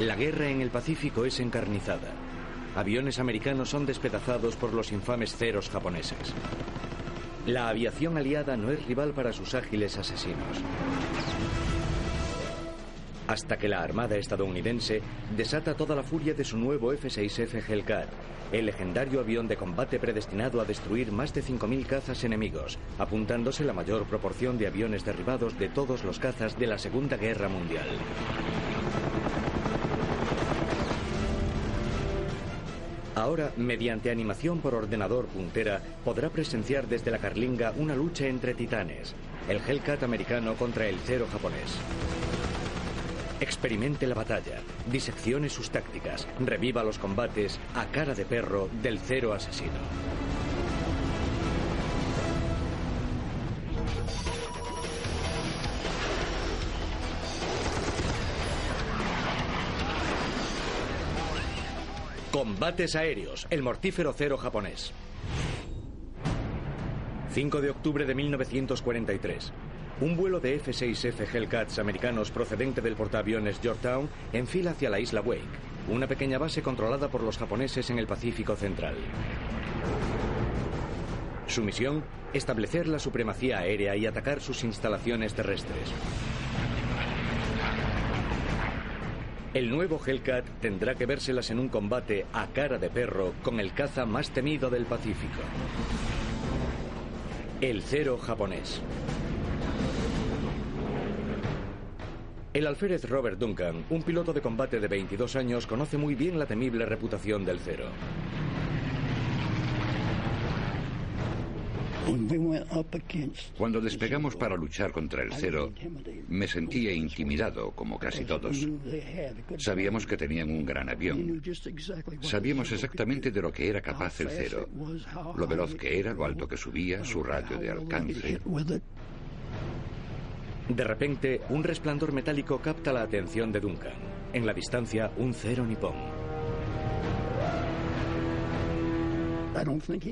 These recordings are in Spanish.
La guerra en el Pacífico es encarnizada. Aviones americanos son despedazados por los infames ceros japoneses. La aviación aliada no es rival para sus ágiles asesinos. Hasta que la Armada estadounidense desata toda la furia de su nuevo F-6F Hellcat, el legendario avión de combate predestinado a destruir más de 5.000 cazas enemigos, apuntándose la mayor proporción de aviones derribados de todos los cazas de la Segunda Guerra Mundial. Ahora, mediante animación por ordenador puntera, podrá presenciar desde la Carlinga una lucha entre titanes, el Hellcat americano contra el Cero japonés. Experimente la batalla, diseccione sus tácticas, reviva los combates a cara de perro del Cero asesino. Combates aéreos, el mortífero cero japonés. 5 de octubre de 1943. Un vuelo de F-6F Hellcats americanos procedente del portaaviones Georgetown enfila hacia la isla Wake, una pequeña base controlada por los japoneses en el Pacífico Central. Su misión, establecer la supremacía aérea y atacar sus instalaciones terrestres. El nuevo Hellcat tendrá que vérselas en un combate a cara de perro con el caza más temido del Pacífico. El Cero japonés. El alférez Robert Duncan, un piloto de combate de 22 años, conoce muy bien la temible reputación del Cero. Cuando despegamos para luchar contra el cero, me sentía intimidado, como casi todos. Sabíamos que tenían un gran avión. Sabíamos exactamente de lo que era capaz el cero, lo veloz que era, lo alto que subía, su radio de alcance. De repente, un resplandor metálico capta la atención de Duncan. En la distancia, un cero nipón.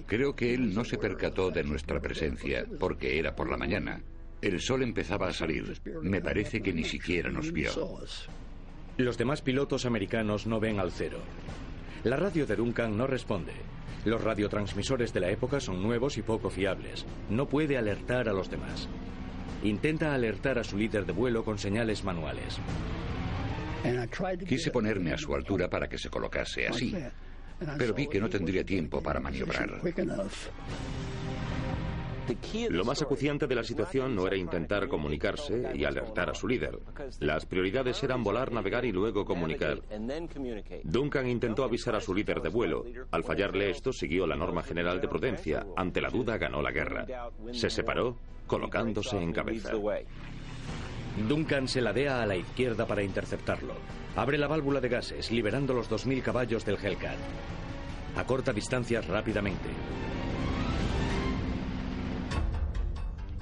Creo que él no se percató de nuestra presencia porque era por la mañana. El sol empezaba a salir. Me parece que ni siquiera nos vio. Los demás pilotos americanos no ven al cero. La radio de Duncan no responde. Los radiotransmisores de la época son nuevos y poco fiables. No puede alertar a los demás. Intenta alertar a su líder de vuelo con señales manuales. Quise ponerme a su altura para que se colocase así pero vi que no tendría tiempo para maniobrar. Lo más acuciante de la situación no era intentar comunicarse y alertar a su líder. Las prioridades eran volar, navegar y luego comunicar. Duncan intentó avisar a su líder de vuelo. Al fallarle esto, siguió la norma general de prudencia. Ante la duda, ganó la guerra. Se separó, colocándose en cabeza. Duncan se ladea a la izquierda para interceptarlo. Abre la válvula de gases, liberando los 2.000 caballos del Hellcat. Acorta distancias rápidamente.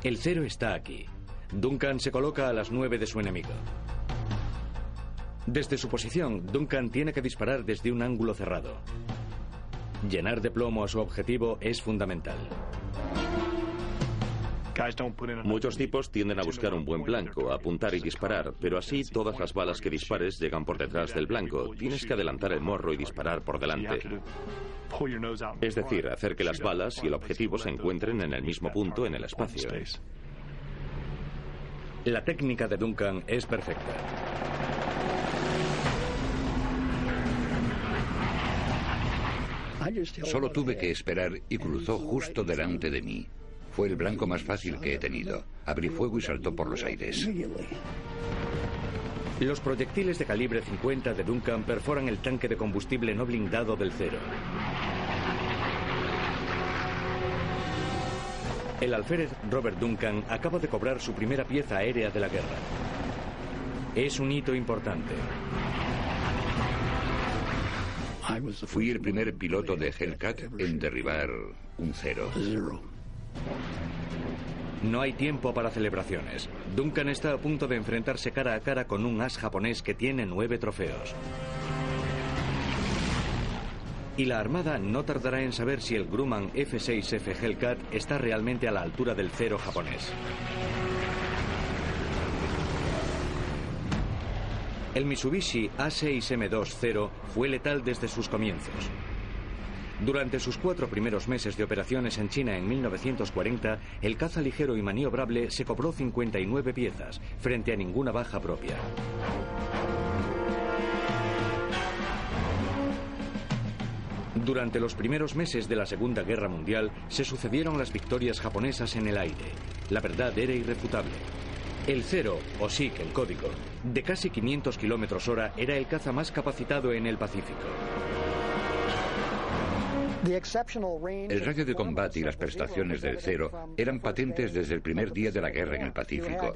El cero está aquí. Duncan se coloca a las 9 de su enemigo. Desde su posición, Duncan tiene que disparar desde un ángulo cerrado. Llenar de plomo a su objetivo es fundamental. Muchos tipos tienden a buscar un buen blanco, apuntar y disparar, pero así todas las balas que dispares llegan por detrás del blanco. Tienes que adelantar el morro y disparar por delante. Es decir, hacer que las balas y el objetivo se encuentren en el mismo punto en el espacio. La técnica de Duncan es perfecta. Solo tuve que esperar y cruzó justo delante de mí. Fue el blanco más fácil que he tenido. Abrí fuego y saltó por los aires. Los proyectiles de calibre 50 de Duncan perforan el tanque de combustible no blindado del cero. El alférez Robert Duncan acaba de cobrar su primera pieza aérea de la guerra. Es un hito importante. Fui el primer piloto de Hellcat en derribar un cero. No hay tiempo para celebraciones. Duncan está a punto de enfrentarse cara a cara con un as japonés que tiene nueve trofeos. Y la Armada no tardará en saber si el Grumman F-6F Hellcat está realmente a la altura del cero japonés. El Mitsubishi A6M2 fue letal desde sus comienzos. Durante sus cuatro primeros meses de operaciones en China en 1940, el caza ligero y maniobrable se cobró 59 piezas, frente a ninguna baja propia. Durante los primeros meses de la Segunda Guerra Mundial se sucedieron las victorias japonesas en el aire. La verdad era irrefutable. El Cero, o SIC, el código, de casi 500 kilómetros hora, era el caza más capacitado en el Pacífico. El radio de combate y las prestaciones del Cero eran patentes desde el primer día de la guerra en el Pacífico.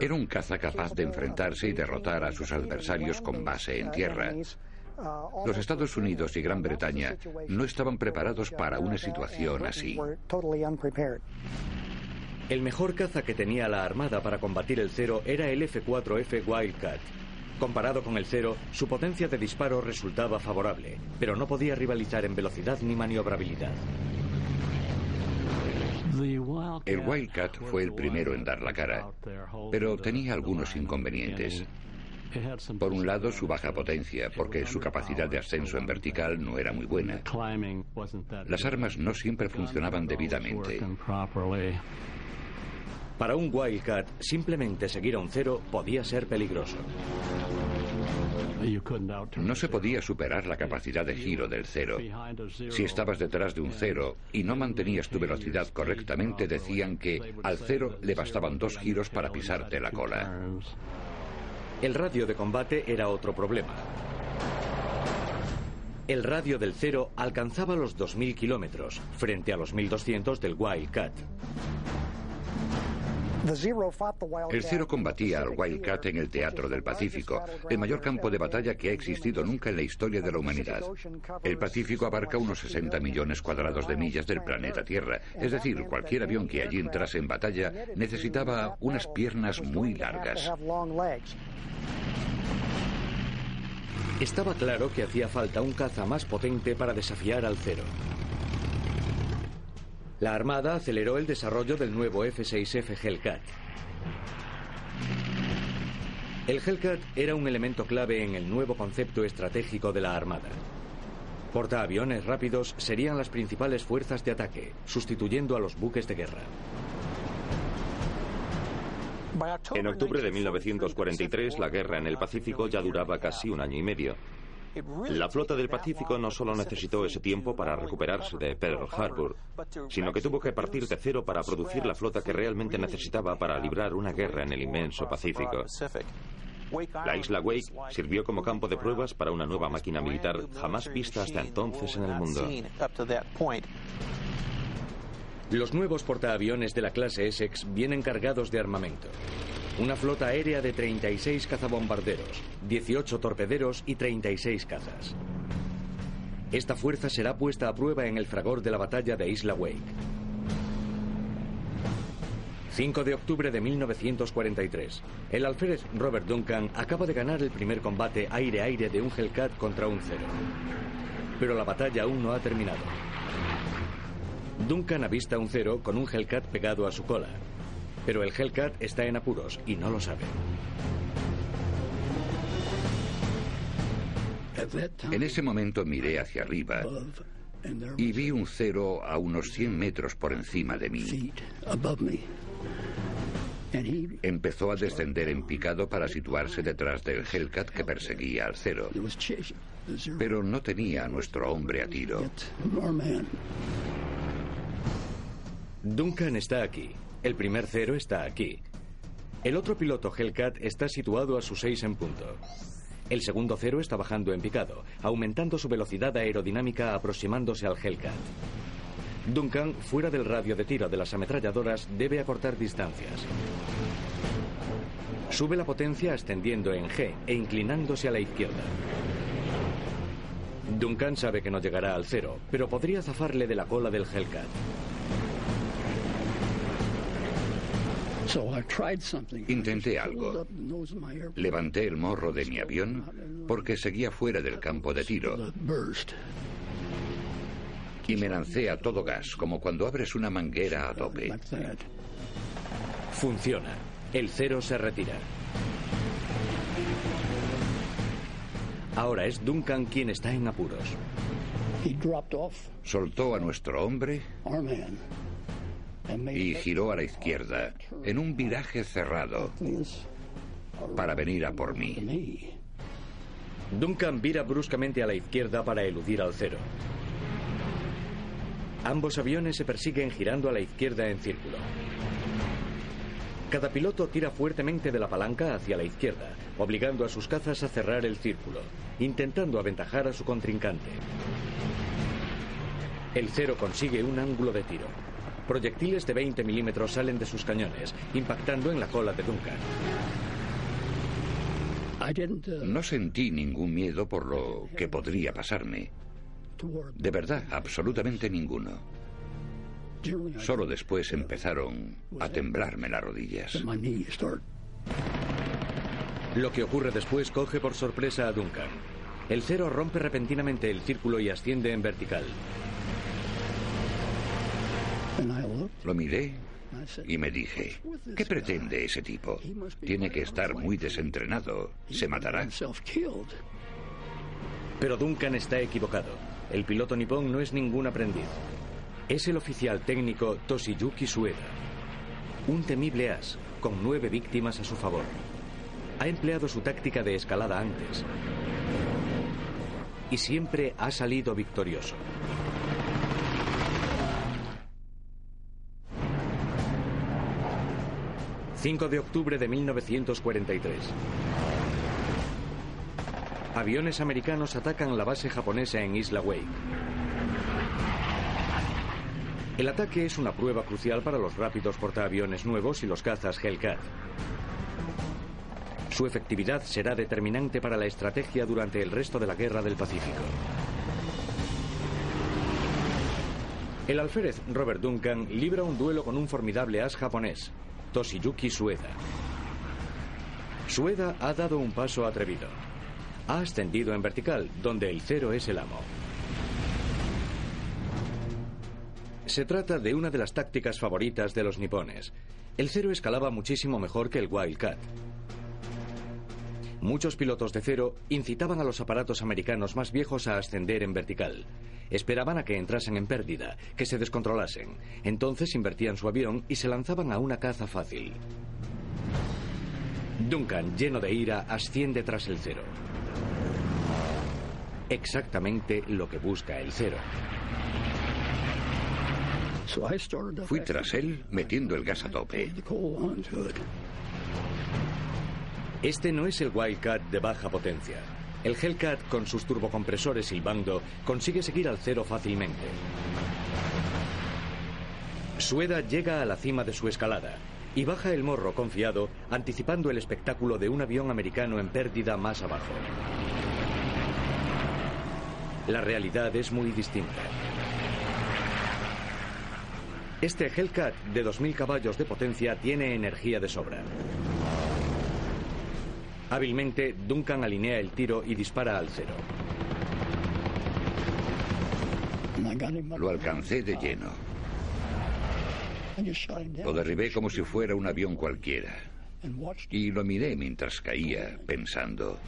Era un caza capaz de enfrentarse y derrotar a sus adversarios con base en tierra. Los Estados Unidos y Gran Bretaña no estaban preparados para una situación así. El mejor caza que tenía la Armada para combatir el Cero era el F-4F Wildcat. Comparado con el Cero, su potencia de disparo resultaba favorable, pero no podía rivalizar en velocidad ni maniobrabilidad. El Wildcat fue el primero en dar la cara, pero tenía algunos inconvenientes. Por un lado, su baja potencia, porque su capacidad de ascenso en vertical no era muy buena. Las armas no siempre funcionaban debidamente. Para un Wildcat, simplemente seguir a un cero podía ser peligroso. No se podía superar la capacidad de giro del cero. Si estabas detrás de un cero y no mantenías tu velocidad correctamente, decían que al cero le bastaban dos giros para pisarte la cola. El radio de combate era otro problema. El radio del cero alcanzaba los 2.000 kilómetros, frente a los 1.200 del Wildcat. El Cero combatía al Wildcat en el Teatro del Pacífico, el mayor campo de batalla que ha existido nunca en la historia de la humanidad. El Pacífico abarca unos 60 millones cuadrados de millas del planeta Tierra, es decir, cualquier avión que allí entrase en batalla necesitaba unas piernas muy largas. Estaba claro que hacía falta un caza más potente para desafiar al Cero. La Armada aceleró el desarrollo del nuevo F-6F Hellcat. El Hellcat era un elemento clave en el nuevo concepto estratégico de la Armada. Portaaviones rápidos serían las principales fuerzas de ataque, sustituyendo a los buques de guerra. En octubre de 1943, la guerra en el Pacífico ya duraba casi un año y medio. La flota del Pacífico no solo necesitó ese tiempo para recuperarse de Pearl Harbor, sino que tuvo que partir de cero para producir la flota que realmente necesitaba para librar una guerra en el inmenso Pacífico. La isla Wake sirvió como campo de pruebas para una nueva máquina militar jamás vista hasta entonces en el mundo. Los nuevos portaaviones de la clase Essex vienen cargados de armamento. Una flota aérea de 36 cazabombarderos, 18 torpederos y 36 cazas. Esta fuerza será puesta a prueba en el fragor de la batalla de Isla Wake. 5 de octubre de 1943. El alférez Robert Duncan acaba de ganar el primer combate aire-aire de un Hellcat contra un Cero. Pero la batalla aún no ha terminado. Duncan avista un Cero con un Hellcat pegado a su cola. Pero el Hellcat está en apuros y no lo sabe. En ese momento miré hacia arriba y vi un cero a unos 100 metros por encima de mí. Empezó a descender en picado para situarse detrás del Hellcat que perseguía al cero. Pero no tenía a nuestro hombre a tiro. Duncan está aquí. El primer cero está aquí. El otro piloto Hellcat está situado a sus 6 en punto. El segundo cero está bajando en picado, aumentando su velocidad aerodinámica aproximándose al Hellcat. Duncan, fuera del radio de tiro de las ametralladoras, debe acortar distancias. Sube la potencia ascendiendo en G e inclinándose a la izquierda. Duncan sabe que no llegará al cero, pero podría zafarle de la cola del Hellcat. Intenté algo. Levanté el morro de mi avión porque seguía fuera del campo de tiro. Y me lancé a todo gas, como cuando abres una manguera a tope. Funciona. El cero se retira. Ahora es Duncan quien está en apuros. Soltó a nuestro hombre y giró a la izquierda en un viraje cerrado para venir a por mí. Duncan vira bruscamente a la izquierda para eludir al cero. Ambos aviones se persiguen girando a la izquierda en círculo. Cada piloto tira fuertemente de la palanca hacia la izquierda, obligando a sus cazas a cerrar el círculo, intentando aventajar a su contrincante. El cero consigue un ángulo de tiro. Proyectiles de 20 milímetros salen de sus cañones, impactando en la cola de Duncan. No sentí ningún miedo por lo que podría pasarme. De verdad, absolutamente ninguno. Solo después empezaron a temblarme las rodillas. Lo que ocurre después coge por sorpresa a Duncan. El cero rompe repentinamente el círculo y asciende en vertical. Lo miré y me dije, ¿qué pretende ese tipo? Tiene que estar muy desentrenado. Se matará. Pero Duncan está equivocado. El piloto nipón no es ningún aprendiz. Es el oficial técnico Toshiyuki Sueda. Un temible as, con nueve víctimas a su favor. Ha empleado su táctica de escalada antes. Y siempre ha salido victorioso. 5 de octubre de 1943. Aviones americanos atacan la base japonesa en Isla Wake. El ataque es una prueba crucial para los rápidos portaaviones nuevos y los cazas Hellcat. Su efectividad será determinante para la estrategia durante el resto de la Guerra del Pacífico. El alférez Robert Duncan libra un duelo con un formidable as japonés, Toshiyuki Sueda. Sueda ha dado un paso atrevido. Ha ascendido en vertical, donde el cero es el amo. Se trata de una de las tácticas favoritas de los nipones. El cero escalaba muchísimo mejor que el Wildcat. Muchos pilotos de cero incitaban a los aparatos americanos más viejos a ascender en vertical. Esperaban a que entrasen en pérdida, que se descontrolasen. Entonces invertían su avión y se lanzaban a una caza fácil. Duncan, lleno de ira, asciende tras el cero. Exactamente lo que busca el cero. Fui tras él metiendo el gas a tope. Este no es el Wildcat de baja potencia. El Hellcat, con sus turbocompresores silbando, consigue seguir al cero fácilmente. Sueda llega a la cima de su escalada y baja el morro confiado, anticipando el espectáculo de un avión americano en pérdida más abajo. La realidad es muy distinta. Este Hellcat de 2.000 caballos de potencia tiene energía de sobra. Hábilmente, Duncan alinea el tiro y dispara al cero. Lo alcancé de lleno. Lo derribé como si fuera un avión cualquiera. Y lo miré mientras caía, pensando,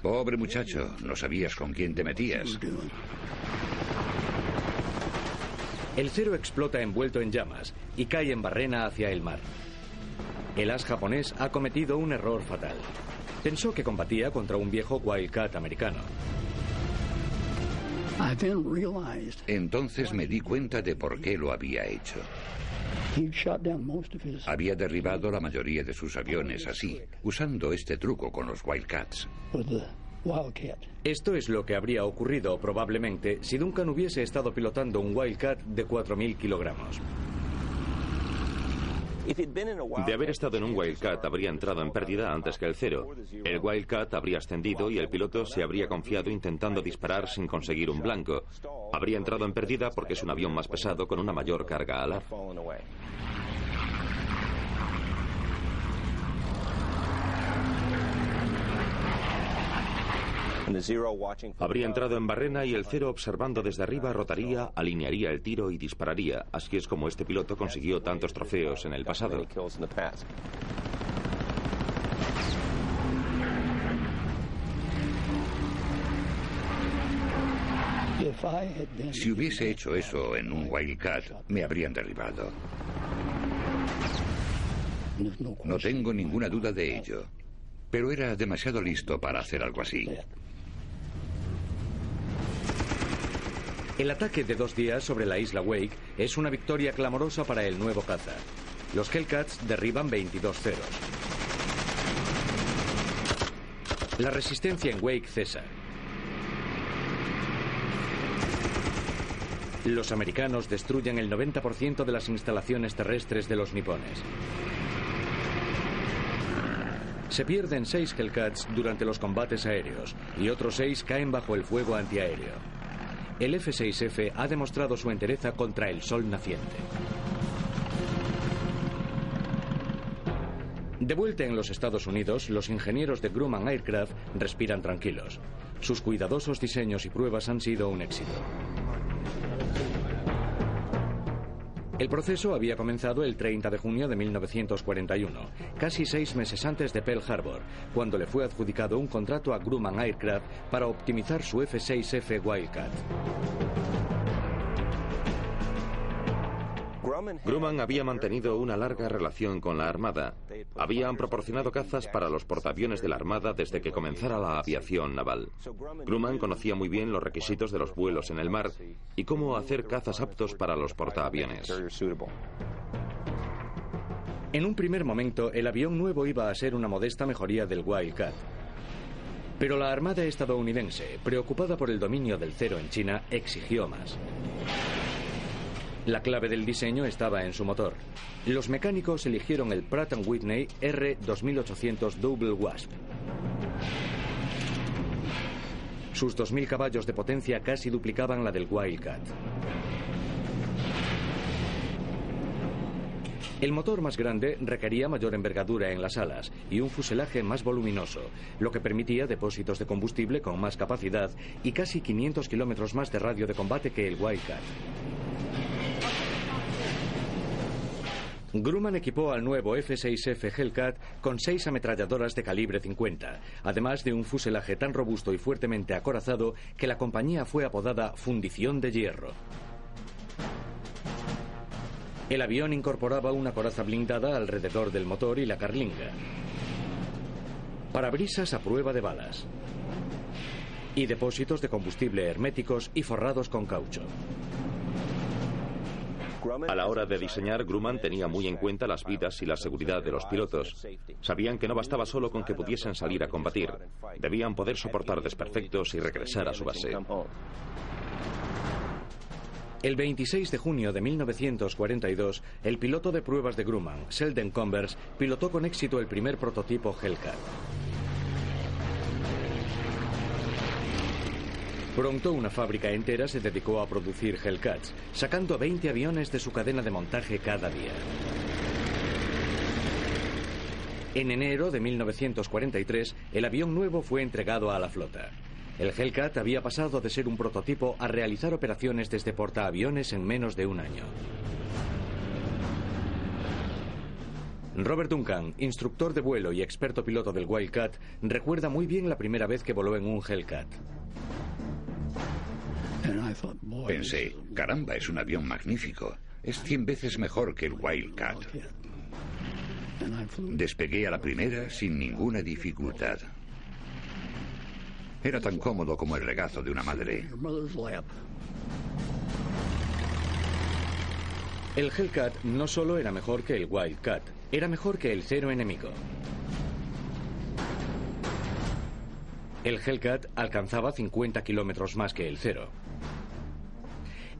pobre muchacho, no sabías con quién te metías. El cero explota envuelto en llamas y cae en barrena hacia el mar. El as japonés ha cometido un error fatal. Pensó que combatía contra un viejo Wildcat americano. Entonces me di cuenta de por qué lo había hecho. Había derribado la mayoría de sus aviones así, usando este truco con los Wildcats. Esto es lo que habría ocurrido probablemente si Duncan hubiese estado pilotando un Wildcat de 4.000 kilogramos. De haber estado en un Wildcat habría entrado en pérdida antes que el cero. El Wildcat habría ascendido y el piloto se habría confiado intentando disparar sin conseguir un blanco. Habría entrado en pérdida porque es un avión más pesado con una mayor carga alar. Habría entrado en barrena y el cero observando desde arriba rotaría, alinearía el tiro y dispararía. Así es como este piloto consiguió tantos trofeos en el pasado. Si hubiese hecho eso en un Wildcat, me habrían derribado. No tengo ninguna duda de ello. Pero era demasiado listo para hacer algo así. El ataque de dos días sobre la isla Wake es una victoria clamorosa para el nuevo caza. Los Hellcats derriban 22 ceros. La resistencia en Wake cesa. Los americanos destruyen el 90% de las instalaciones terrestres de los nipones. Se pierden seis Hellcats durante los combates aéreos y otros seis caen bajo el fuego antiaéreo. El F-6F ha demostrado su entereza contra el sol naciente. De vuelta en los Estados Unidos, los ingenieros de Grumman Aircraft respiran tranquilos. Sus cuidadosos diseños y pruebas han sido un éxito. El proceso había comenzado el 30 de junio de 1941, casi seis meses antes de Pearl Harbor, cuando le fue adjudicado un contrato a Grumman Aircraft para optimizar su F-6F Wildcat. Grumman había mantenido una larga relación con la Armada. Habían proporcionado cazas para los portaaviones de la Armada desde que comenzara la aviación naval. Grumman conocía muy bien los requisitos de los vuelos en el mar y cómo hacer cazas aptos para los portaaviones. En un primer momento, el avión nuevo iba a ser una modesta mejoría del Wildcat. Pero la Armada estadounidense, preocupada por el dominio del cero en China, exigió más. La clave del diseño estaba en su motor. Los mecánicos eligieron el Pratt Whitney R2800 Double Wasp. Sus 2.000 caballos de potencia casi duplicaban la del Wildcat. El motor más grande requería mayor envergadura en las alas y un fuselaje más voluminoso, lo que permitía depósitos de combustible con más capacidad y casi 500 kilómetros más de radio de combate que el Wildcat. Grumman equipó al nuevo F-6F Hellcat con seis ametralladoras de calibre 50, además de un fuselaje tan robusto y fuertemente acorazado que la compañía fue apodada Fundición de Hierro. El avión incorporaba una coraza blindada alrededor del motor y la carlinga. Parabrisas a prueba de balas. Y depósitos de combustible herméticos y forrados con caucho. A la hora de diseñar, Grumman tenía muy en cuenta las vidas y la seguridad de los pilotos. Sabían que no bastaba solo con que pudiesen salir a combatir. Debían poder soportar desperfectos y regresar a su base. El 26 de junio de 1942, el piloto de pruebas de Grumman, Selden Converse, pilotó con éxito el primer prototipo Hellcat. Pronto una fábrica entera se dedicó a producir Hellcats, sacando 20 aviones de su cadena de montaje cada día. En enero de 1943, el avión nuevo fue entregado a la flota. El Hellcat había pasado de ser un prototipo a realizar operaciones desde portaaviones en menos de un año. Robert Duncan, instructor de vuelo y experto piloto del Wildcat, recuerda muy bien la primera vez que voló en un Hellcat. Pensé, caramba, es un avión magnífico. Es cien veces mejor que el Wildcat. Despegué a la primera sin ninguna dificultad. Era tan cómodo como el regazo de una madre. El Hellcat no solo era mejor que el Wildcat, era mejor que el cero enemigo. El Hellcat alcanzaba 50 kilómetros más que el cero.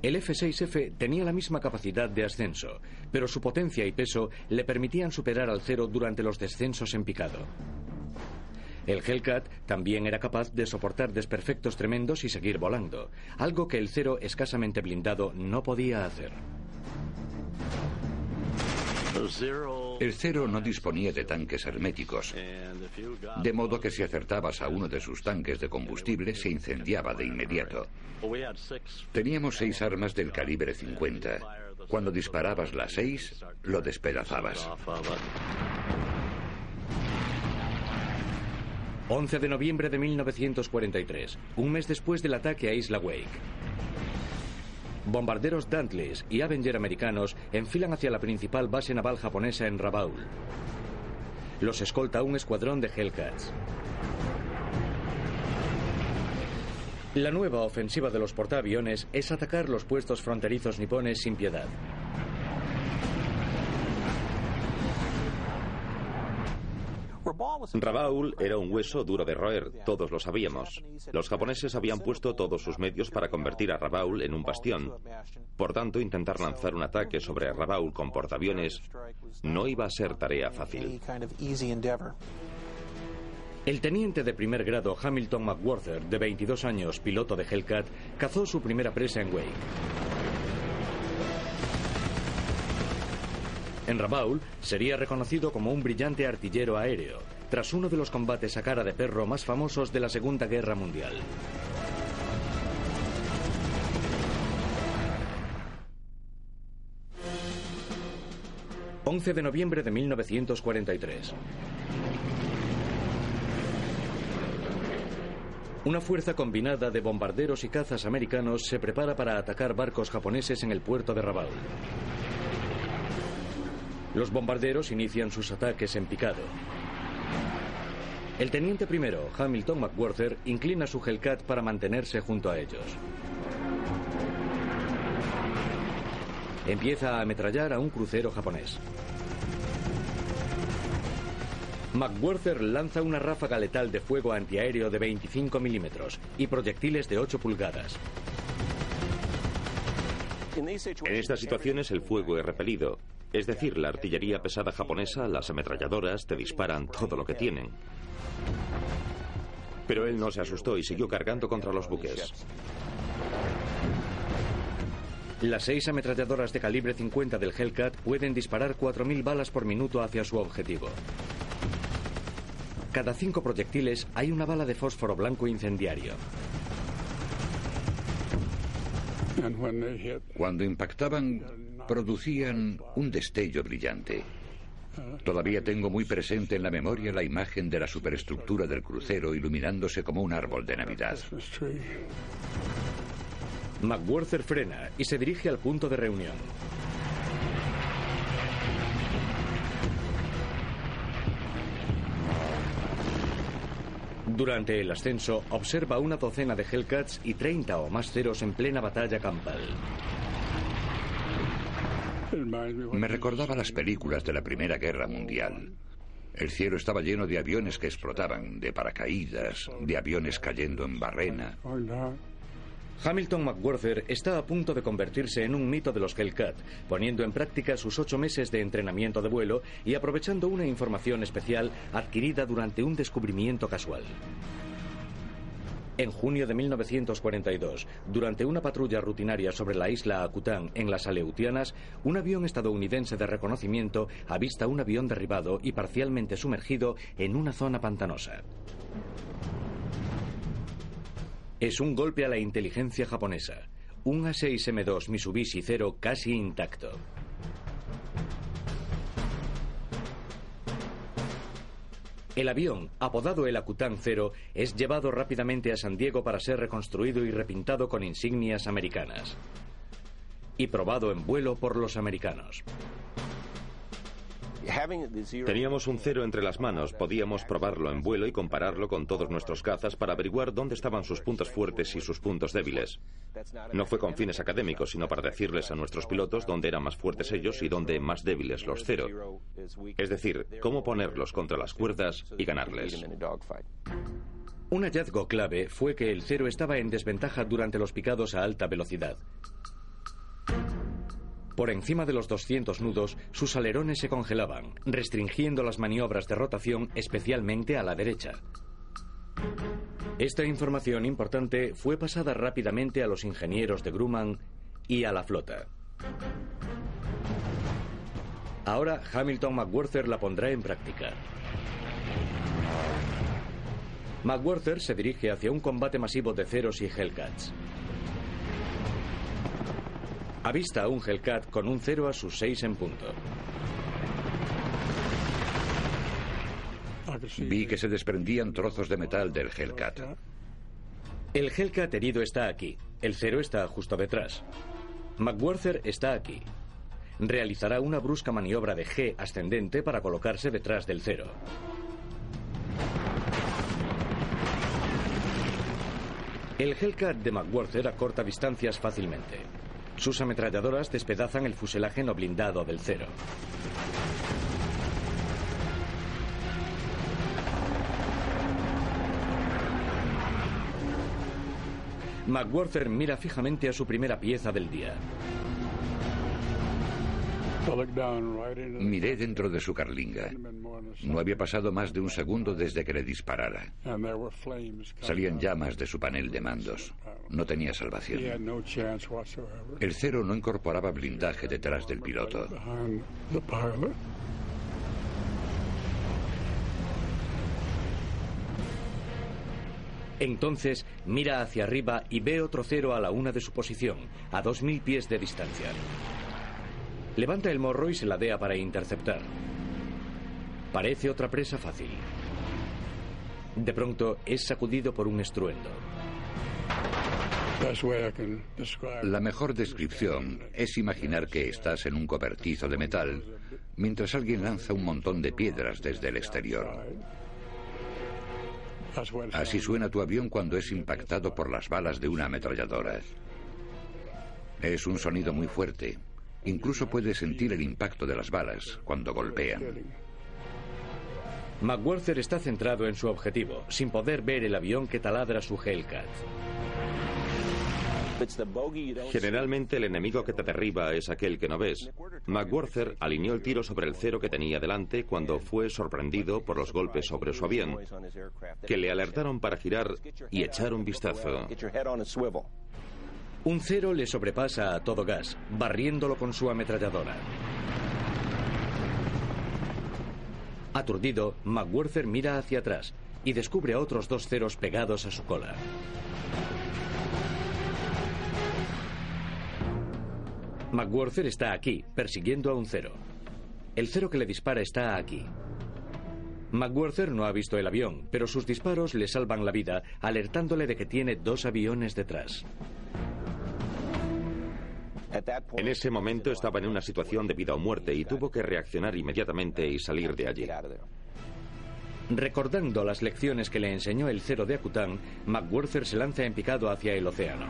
El F-6F tenía la misma capacidad de ascenso, pero su potencia y peso le permitían superar al cero durante los descensos en picado. El Hellcat también era capaz de soportar desperfectos tremendos y seguir volando, algo que el cero escasamente blindado no podía hacer. El Cero no disponía de tanques herméticos, de modo que si acertabas a uno de sus tanques de combustible se incendiaba de inmediato. Teníamos seis armas del calibre 50. Cuando disparabas las seis, lo despedazabas. 11 de noviembre de 1943, un mes después del ataque a Isla Wake. Bombarderos Dantleys y Avenger americanos enfilan hacia la principal base naval japonesa en Rabaul. Los escolta un escuadrón de Hellcats. La nueva ofensiva de los portaaviones es atacar los puestos fronterizos nipones sin piedad. Rabaul era un hueso duro de roer, todos lo sabíamos. Los japoneses habían puesto todos sus medios para convertir a Rabaul en un bastión. Por tanto, intentar lanzar un ataque sobre Rabaul con portaaviones no iba a ser tarea fácil. El teniente de primer grado Hamilton McWhorter, de 22 años, piloto de Hellcat, cazó su primera presa en Wake. En Rabaul sería reconocido como un brillante artillero aéreo, tras uno de los combates a cara de perro más famosos de la Segunda Guerra Mundial. ...11 de noviembre de 1943... Una fuerza combinada de bombarderos y cazas americanos se prepara para atacar barcos japoneses en el puerto de Rabaul. Los bombarderos inician sus ataques en picado. El teniente primero, Hamilton McWhorter, inclina su Hellcat para mantenerse junto a ellos. Empieza a ametrallar a un crucero japonés. McWhorter lanza una ráfaga letal de fuego antiaéreo de 25 milímetros y proyectiles de 8 pulgadas. En estas situaciones el fuego es repelido es decir, la artillería pesada japonesa, las ametralladoras, te disparan todo lo que tienen. Pero él no se asustó y siguió cargando contra los buques. Las seis ametralladoras de calibre 50 del Hellcat pueden disparar 4.000 balas por minuto hacia su objetivo. Cada cinco proyectiles hay una bala de fósforo blanco incendiario. Cuando impactaban, producían un destello brillante. Todavía tengo muy presente en la memoria la imagen de la superestructura del crucero iluminándose como un árbol de Navidad. McWhorter frena y se dirige al punto de reunión. Durante el ascenso, observa una docena de Hellcats y 30 o más ceros en plena batalla campal. Me recordaba las películas de la Primera Guerra Mundial. El cielo estaba lleno de aviones que explotaban, de paracaídas, de aviones cayendo en barrena. Hamilton McWhorter está a punto de convertirse en un mito de los Hellcat, poniendo en práctica sus ocho meses de entrenamiento de vuelo y aprovechando una información especial adquirida durante un descubrimiento casual. En junio de 1942, durante una patrulla rutinaria sobre la isla Akután en las Aleutianas, un avión estadounidense de reconocimiento avista un avión derribado y parcialmente sumergido en una zona pantanosa. Es un golpe a la inteligencia japonesa. Un A6M2 Mitsubishi Zero casi intacto. El avión, apodado el Akutan Zero, es llevado rápidamente a San Diego para ser reconstruido y repintado con insignias americanas. Y probado en vuelo por los americanos. Teníamos un cero entre las manos, podíamos probarlo en vuelo y compararlo con todos nuestros cazas para averiguar dónde estaban sus puntos fuertes y sus puntos débiles. No fue con fines académicos, sino para decirles a nuestros pilotos dónde eran más fuertes ellos y dónde más débiles los cero. Es decir, cómo ponerlos contra las cuerdas y ganarles. Un hallazgo clave fue que el cero estaba en desventaja durante los picados a alta velocidad. Por encima de los 200 nudos, sus alerones se congelaban, restringiendo las maniobras de rotación especialmente a la derecha. Esta información importante fue pasada rápidamente a los ingenieros de Grumman y a la flota. Ahora Hamilton McWhorter la pondrá en práctica. McWhorter se dirige hacia un combate masivo de ceros y Hellcats. Avista a un Hellcat con un cero a sus seis en punto. Vi que se desprendían trozos de metal del Hellcat. El Hellcat herido está aquí. El Cero está justo detrás. McWarther está aquí. Realizará una brusca maniobra de G ascendente para colocarse detrás del Cero. El Hellcat de McWarther acorta distancias fácilmente. Sus ametralladoras despedazan el fuselaje no blindado del Cero. McWarther mira fijamente a su primera pieza del día. Miré dentro de su carlinga. No había pasado más de un segundo desde que le disparara. Salían llamas de su panel de mandos. No tenía salvación. El cero no incorporaba blindaje detrás del piloto. Entonces mira hacia arriba y ve otro cero a la una de su posición, a dos mil pies de distancia. Levanta el morro y se ladea para interceptar. Parece otra presa fácil. De pronto es sacudido por un estruendo. La mejor descripción es imaginar que estás en un cobertizo de metal mientras alguien lanza un montón de piedras desde el exterior. Así suena tu avión cuando es impactado por las balas de una ametralladora. Es un sonido muy fuerte, Incluso puede sentir el impacto de las balas cuando golpean. McWarther está centrado en su objetivo, sin poder ver el avión que taladra su Hellcat. Generalmente el enemigo que te derriba es aquel que no ves. McWarther alineó el tiro sobre el cero que tenía delante cuando fue sorprendido por los golpes sobre su avión, que le alertaron para girar y echar un vistazo. Un cero le sobrepasa a todo gas, barriéndolo con su ametralladora. Aturdido, McWarther mira hacia atrás y descubre a otros dos ceros pegados a su cola. McWarther está aquí, persiguiendo a un cero. El cero que le dispara está aquí. McWarther no ha visto el avión, pero sus disparos le salvan la vida, alertándole de que tiene dos aviones detrás. En ese momento estaba en una situación de vida o muerte y tuvo que reaccionar inmediatamente y salir de allí. Recordando las lecciones que le enseñó el cero de Akután, McWarther se lanza en picado hacia el océano.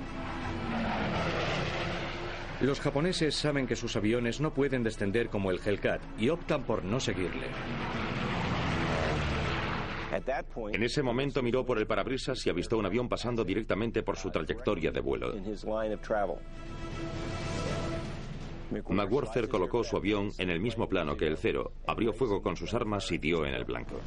Los japoneses saben que sus aviones no pueden descender como el Hellcat y optan por no seguirle. En ese momento miró por el parabrisas y avistó un avión pasando directamente por su trayectoria de vuelo. McWarther colocó su avión en el mismo plano que el cero, abrió fuego con sus armas y dio en el blanco.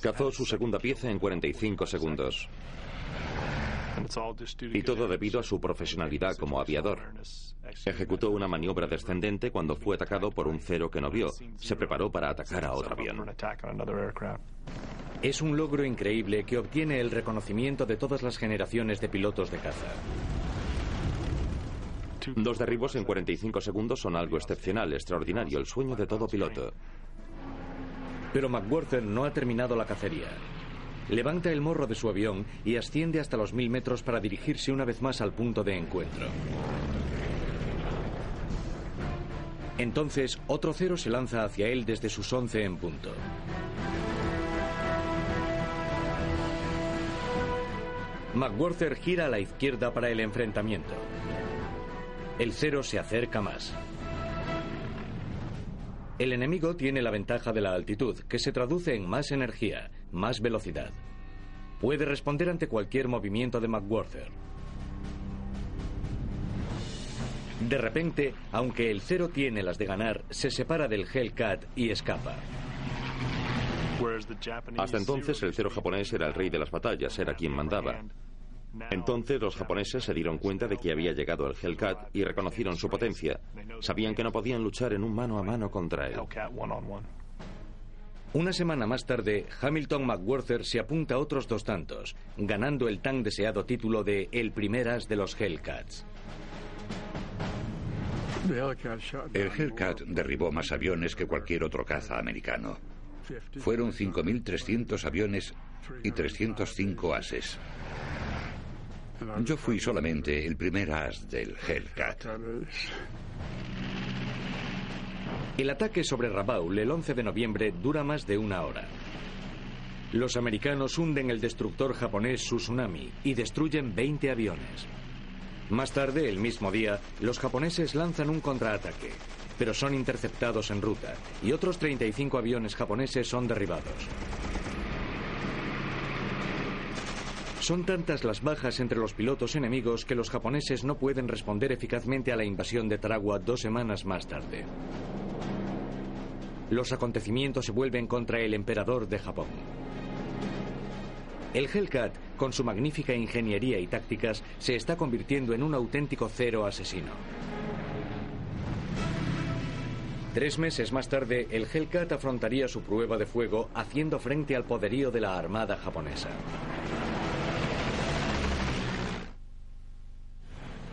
Cazó su segunda pieza en 45 segundos. Y todo debido a su profesionalidad como aviador. Ejecutó una maniobra descendente cuando fue atacado por un cero que no vio. Se preparó para atacar a otro avión. Es un logro increíble que obtiene el reconocimiento de todas las generaciones de pilotos de caza. Dos derribos en 45 segundos son algo excepcional, extraordinario, el sueño de todo piloto. Pero McWhorter no ha terminado la cacería. Levanta el morro de su avión y asciende hasta los mil metros para dirigirse una vez más al punto de encuentro. Entonces, otro cero se lanza hacia él desde sus once en punto. McWhorter gira a la izquierda para el enfrentamiento. El cero se acerca más. El enemigo tiene la ventaja de la altitud, que se traduce en más energía, más velocidad. Puede responder ante cualquier movimiento de McWhorter. De repente, aunque el cero tiene las de ganar, se separa del Hellcat y escapa. Hasta entonces el cero japonés era el rey de las batallas, era quien mandaba. Entonces los japoneses se dieron cuenta de que había llegado el Hellcat y reconocieron su potencia. Sabían que no podían luchar en un mano a mano contra él. Una semana más tarde, Hamilton McWhorter se apunta a otros dos tantos, ganando el tan deseado título de el primer as de los Hellcats. El Hellcat derribó más aviones que cualquier otro caza americano. Fueron 5.300 aviones y 305 ases. Yo fui solamente el primer as del Hellcat. El ataque sobre Rabaul el 11 de noviembre dura más de una hora. Los americanos hunden el destructor japonés Tsunami y destruyen 20 aviones. Más tarde, el mismo día, los japoneses lanzan un contraataque, pero son interceptados en ruta y otros 35 aviones japoneses son derribados. Son tantas las bajas entre los pilotos enemigos que los japoneses no pueden responder eficazmente a la invasión de Tarawa dos semanas más tarde. Los acontecimientos se vuelven contra el emperador de Japón. El Hellcat, con su magnífica ingeniería y tácticas, se está convirtiendo en un auténtico cero asesino. Tres meses más tarde, el Hellcat afrontaría su prueba de fuego haciendo frente al poderío de la Armada japonesa.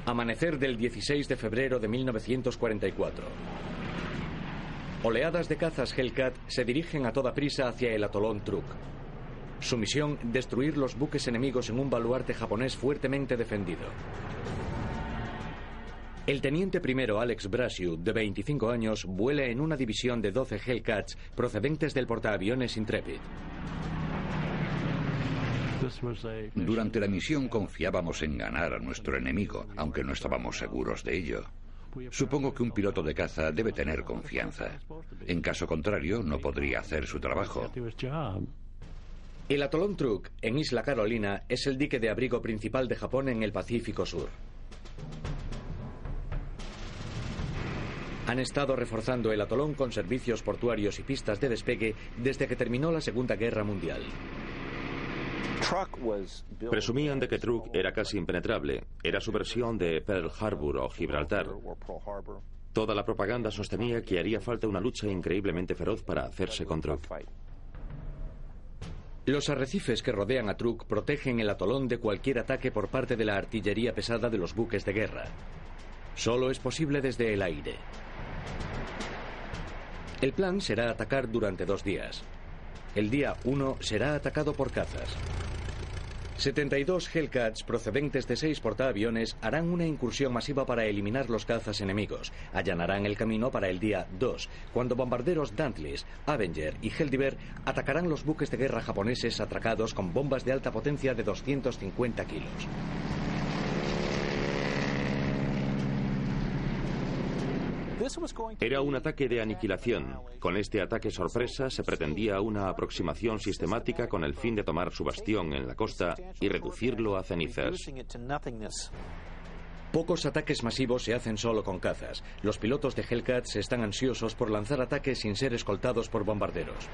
Amanecer del 16 de febrero de 1944. Oleadas de cazas Hellcat se dirigen a toda prisa hacia el atolón Truk. Su misión, destruir los buques enemigos en un baluarte japonés fuertemente defendido. El teniente primero Alex Brasiu, de 25 años, vuela en una división de 12 Hellcats procedentes del portaaviones Intrepid. Durante la misión confiábamos en ganar a nuestro enemigo, aunque no estábamos seguros de ello. Supongo que un piloto de caza debe tener confianza. En caso contrario, no podría hacer su trabajo. El atolón Truk, en Isla Carolina, es el dique de abrigo principal de Japón en el Pacífico Sur. Han estado reforzando el atolón con servicios portuarios y pistas de despegue desde que terminó la Segunda Guerra Mundial. Presumían de que Truk era casi impenetrable. Era su versión de Pearl Harbor o Gibraltar. Toda la propaganda sostenía que haría falta una lucha increíblemente feroz para hacerse con Truk. Los arrecifes que rodean a Truk protegen el atolón de cualquier ataque por parte de la artillería pesada de los buques de guerra. Solo es posible desde el aire. El plan será atacar durante dos días. El día 1 será atacado por cazas. 72 Hellcats procedentes de seis portaaviones harán una incursión masiva para eliminar los cazas enemigos. Allanarán el camino para el día 2, cuando bombarderos Dantless, Avenger y Heldiver atacarán los buques de guerra japoneses atracados con bombas de alta potencia de 250 kilos. Era un ataque de aniquilación. Con este ataque sorpresa se pretendía una aproximación sistemática con el fin de tomar su bastión en la costa y reducirlo a cenizas. Pocos ataques masivos se hacen solo con cazas. Los pilotos de Hellcats están ansiosos por lanzar ataques sin ser escoltados por bombarderos.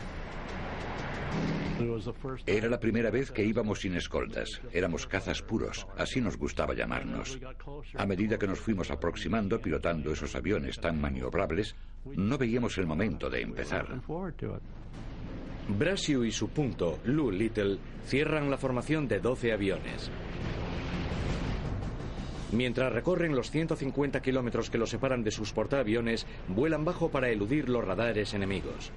Era la primera vez que íbamos sin escoltas. Éramos cazas puros, así nos gustaba llamarnos. A medida que nos fuimos aproximando pilotando esos aviones tan maniobrables, no veíamos el momento de empezar. Brasio y su punto, Lou Little, cierran la formación de 12 aviones. Mientras recorren los 150 kilómetros que los separan de sus portaaviones, vuelan bajo para eludir los radares enemigos.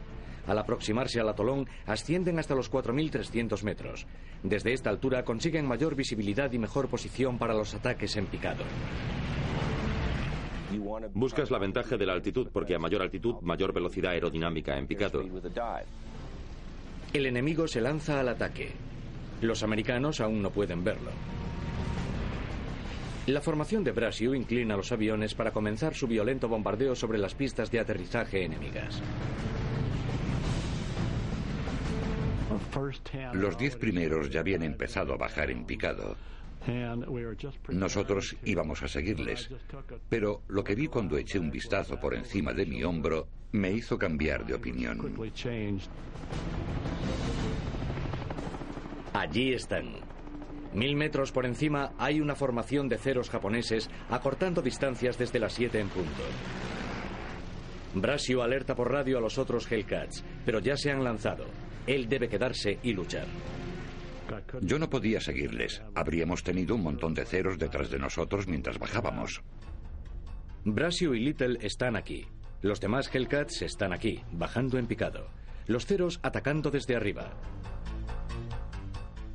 Al aproximarse al atolón, ascienden hasta los 4.300 metros. Desde esta altura consiguen mayor visibilidad y mejor posición para los ataques en picado. Buscas la ventaja de la altitud porque a mayor altitud, mayor velocidad aerodinámica en picado. El enemigo se lanza al ataque. Los americanos aún no pueden verlo. La formación de Brasio inclina los aviones para comenzar su violento bombardeo sobre las pistas de aterrizaje enemigas. Los diez primeros ya habían empezado a bajar en picado. Nosotros íbamos a seguirles, pero lo que vi cuando eché un vistazo por encima de mi hombro me hizo cambiar de opinión. Allí están. Mil metros por encima hay una formación de ceros japoneses acortando distancias desde las siete en punto. Brasio alerta por radio a los otros Hellcats, pero ya se han lanzado. Él debe quedarse y luchar. Yo no podía seguirles. Habríamos tenido un montón de ceros detrás de nosotros mientras bajábamos. Brasio y Little están aquí. Los demás Hellcats están aquí, bajando en picado. Los ceros atacando desde arriba.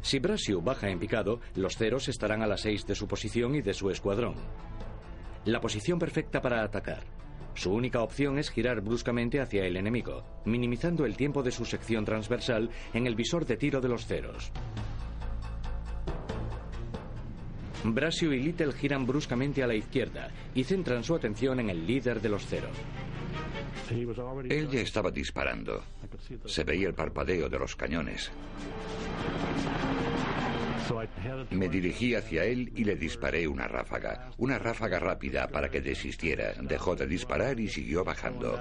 Si Brasio baja en picado, los ceros estarán a las 6 de su posición y de su escuadrón. La posición perfecta para atacar. Su única opción es girar bruscamente hacia el enemigo, minimizando el tiempo de su sección transversal en el visor de tiro de los ceros. Brasio y Little giran bruscamente a la izquierda y centran su atención en el líder de los ceros. Él ya estaba disparando. Se veía el parpadeo de los cañones. Me dirigí hacia él y le disparé una ráfaga. Una ráfaga rápida para que desistiera. Dejó de disparar y siguió bajando.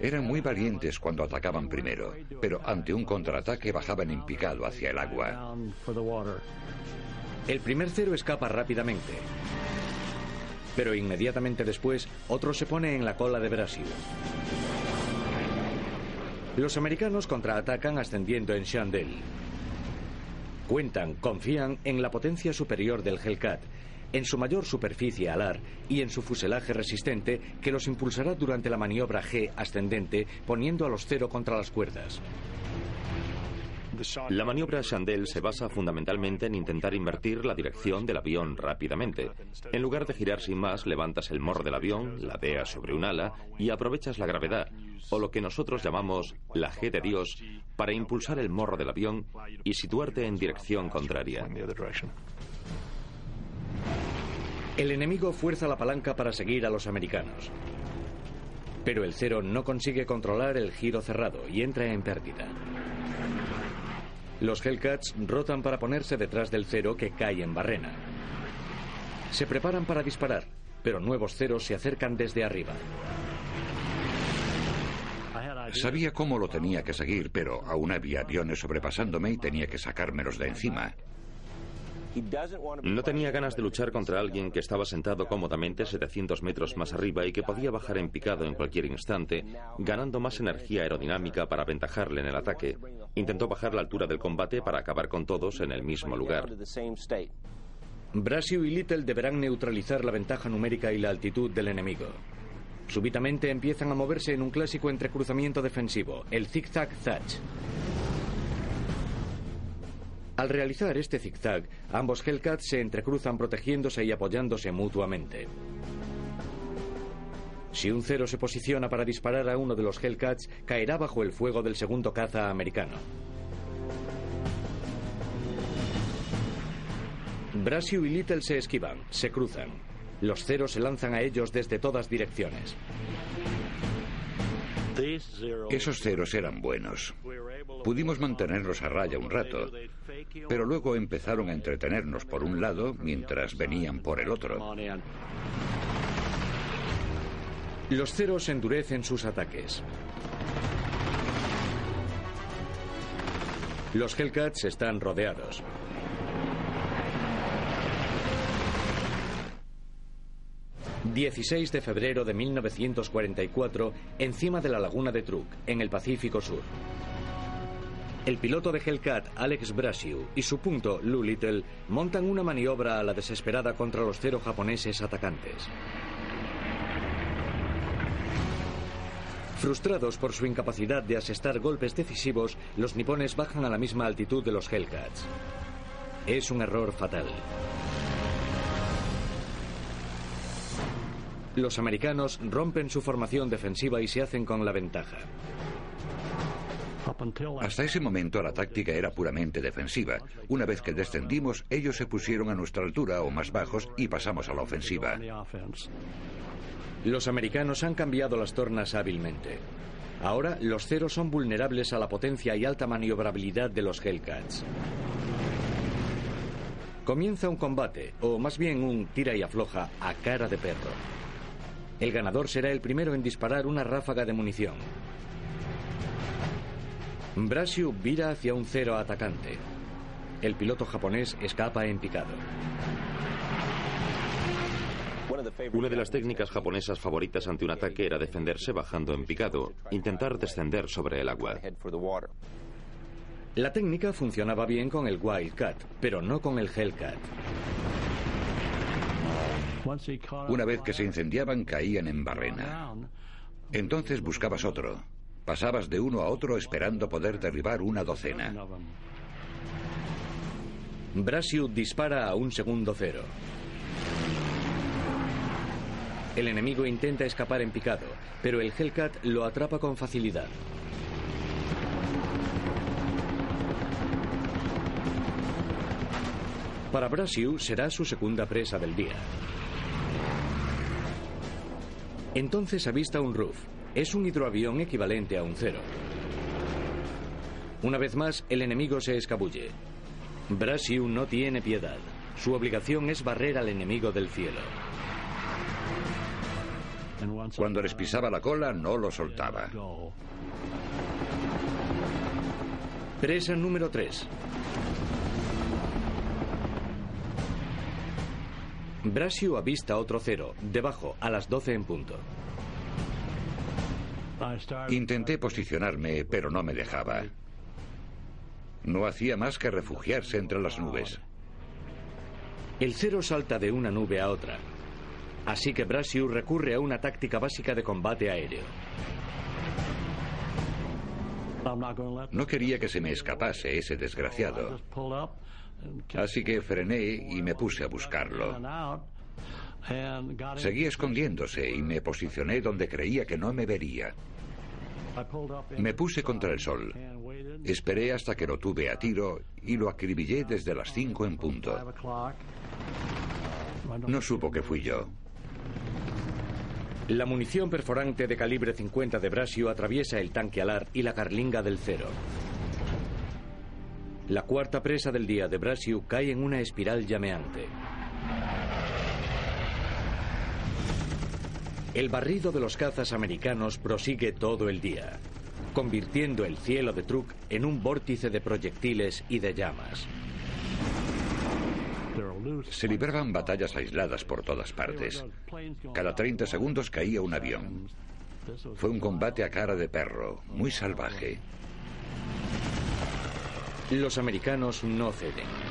Eran muy valientes cuando atacaban primero, pero ante un contraataque bajaban en hacia el agua. El primer cero escapa rápidamente, pero inmediatamente después otro se pone en la cola de Brasil. Los americanos contraatacan ascendiendo en Chandel. Cuentan, confían en la potencia superior del Hellcat en su mayor superficie alar y en su fuselaje resistente que los impulsará durante la maniobra G ascendente poniendo a los cero contra las cuerdas. La maniobra Chandel se basa fundamentalmente en intentar invertir la dirección del avión rápidamente. En lugar de girar sin más, levantas el morro del avión, la veas sobre un ala y aprovechas la gravedad, o lo que nosotros llamamos la G de Dios, para impulsar el morro del avión y situarte en dirección contraria. El enemigo fuerza la palanca para seguir a los americanos. Pero el cero no consigue controlar el giro cerrado y entra en pérdida. Los Hellcats rotan para ponerse detrás del cero que cae en barrena. Se preparan para disparar, pero nuevos ceros se acercan desde arriba. Sabía cómo lo tenía que seguir, pero aún había aviones sobrepasándome y tenía que sacármelos de encima. No tenía ganas de luchar contra alguien que estaba sentado cómodamente 700 metros más arriba y que podía bajar en picado en cualquier instante, ganando más energía aerodinámica para aventajarle en el ataque. Intentó bajar la altura del combate para acabar con todos en el mismo lugar. Brasio y Little deberán neutralizar la ventaja numérica y la altitud del enemigo. Súbitamente empiezan a moverse en un clásico entrecruzamiento defensivo, el zig-zag-zag. Al realizar este zigzag, ambos Hellcats se entrecruzan protegiéndose y apoyándose mutuamente. Si un cero se posiciona para disparar a uno de los Hellcats, caerá bajo el fuego del segundo caza americano. Brasio y Little se esquivan, se cruzan. Los ceros se lanzan a ellos desde todas direcciones. Esos ceros eran buenos. Pudimos mantenerlos a raya un rato, pero luego empezaron a entretenernos por un lado mientras venían por el otro. Los ceros endurecen sus ataques. Los Hellcats están rodeados. 16 de febrero de 1944, encima de la laguna de Truk, en el Pacífico Sur. El piloto de Hellcat, Alex Brasiu, y su punto, Lou Little, montan una maniobra a la desesperada contra los cero japoneses atacantes. Frustrados por su incapacidad de asestar golpes decisivos, los nipones bajan a la misma altitud de los Hellcats. Es un error fatal. Los americanos rompen su formación defensiva y se hacen con la ventaja. Hasta ese momento la táctica era puramente defensiva. Una vez que descendimos, ellos se pusieron a nuestra altura o más bajos y pasamos a la ofensiva. Los americanos han cambiado las tornas hábilmente. Ahora los ceros son vulnerables a la potencia y alta maniobrabilidad de los Hellcats. Comienza un combate, o más bien un tira y afloja a cara de perro. El ganador será el primero en disparar una ráfaga de munición. Brasiu vira hacia un cero atacante. El piloto japonés escapa en picado. Una de las técnicas japonesas favoritas ante un ataque era defenderse bajando en picado, intentar descender sobre el agua. La técnica funcionaba bien con el Wildcat, pero no con el Hellcat. Una vez que se incendiaban, caían en barrena. Entonces buscabas otro. Pasabas de uno a otro esperando poder derribar una docena. Brasiu dispara a un segundo cero. El enemigo intenta escapar en picado, pero el Hellcat lo atrapa con facilidad. Para Brasiu será su segunda presa del día. Entonces avista un RUF. Es un hidroavión equivalente a un cero. Una vez más, el enemigo se escabulle. Brasiu no tiene piedad. Su obligación es barrer al enemigo del cielo. Cuando les pisaba la cola, no lo soltaba. Presa número 3. Brasio avista otro cero, debajo, a las 12 en punto. Intenté posicionarme, pero no me dejaba. No hacía más que refugiarse entre las nubes. El cero salta de una nube a otra. Así que Brasiu recurre a una táctica básica de combate aéreo. No quería que se me escapase ese desgraciado. Así que frené y me puse a buscarlo. Seguí escondiéndose y me posicioné donde creía que no me vería. Me puse contra el sol. Esperé hasta que lo tuve a tiro y lo acribillé desde las cinco en punto. No supo que fui yo. La munición perforante de calibre 50 de Brasio atraviesa el tanque alar y la carlinga del cero. La cuarta presa del día de Brasiu cae en una espiral llameante. El barrido de los cazas americanos prosigue todo el día, convirtiendo el cielo de Truk en un vórtice de proyectiles y de llamas. Se libraban batallas aisladas por todas partes. Cada 30 segundos caía un avión. Fue un combate a cara de perro, muy salvaje. Los americanos no ceden.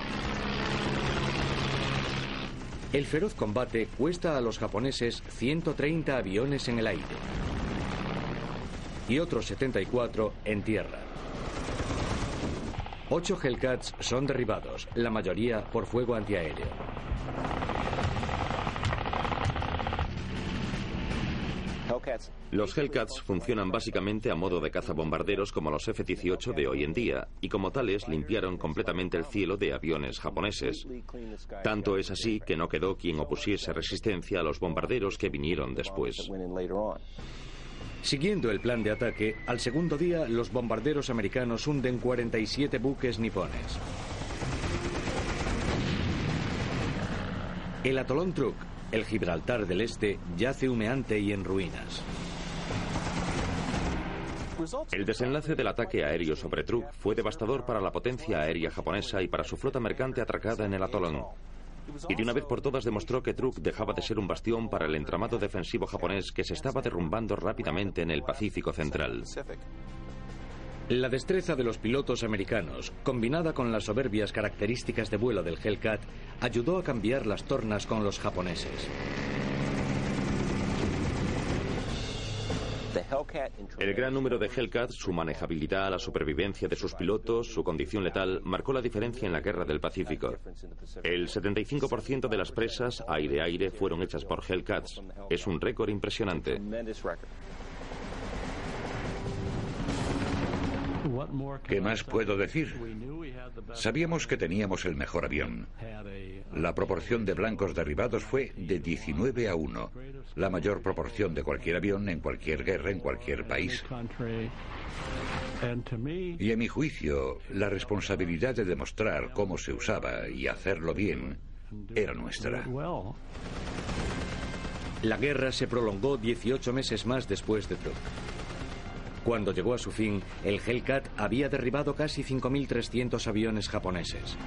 El feroz combate cuesta a los japoneses 130 aviones en el aire y otros 74 en tierra. Ocho Hellcats son derribados, la mayoría por fuego antiaéreo. Los Hellcats funcionan básicamente a modo de cazabombarderos como los F-18 de hoy en día, y como tales limpiaron completamente el cielo de aviones japoneses. Tanto es así que no quedó quien opusiese resistencia a los bombarderos que vinieron después. Siguiendo el plan de ataque, al segundo día los bombarderos americanos hunden 47 buques nipones. El atolón Truk, el Gibraltar del Este, yace humeante y en ruinas. El desenlace del ataque aéreo sobre Truk fue devastador para la potencia aérea japonesa y para su flota mercante atracada en el atolón. Y de una vez por todas demostró que Truk dejaba de ser un bastión para el entramado defensivo japonés que se estaba derrumbando rápidamente en el Pacífico Central. La destreza de los pilotos americanos, combinada con las soberbias características de vuelo del Hellcat, ayudó a cambiar las tornas con los japoneses. El gran número de Hellcats, su manejabilidad, la supervivencia de sus pilotos, su condición letal, marcó la diferencia en la guerra del Pacífico. El 75% de las presas aire-aire fueron hechas por Hellcats. Es un récord impresionante. ¿Qué más puedo decir? Sabíamos que teníamos el mejor avión. La proporción de blancos derribados fue de 19 a 1, la mayor proporción de cualquier avión en cualquier guerra en cualquier país. Y a mi juicio, la responsabilidad de demostrar cómo se usaba y hacerlo bien era nuestra. La guerra se prolongó 18 meses más después de Truk. Cuando llegó a su fin, el Hellcat había derribado casi 5.300 aviones japoneses.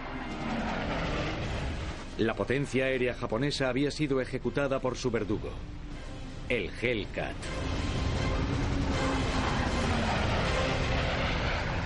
La potencia aérea japonesa había sido ejecutada por su verdugo, el Hellcat.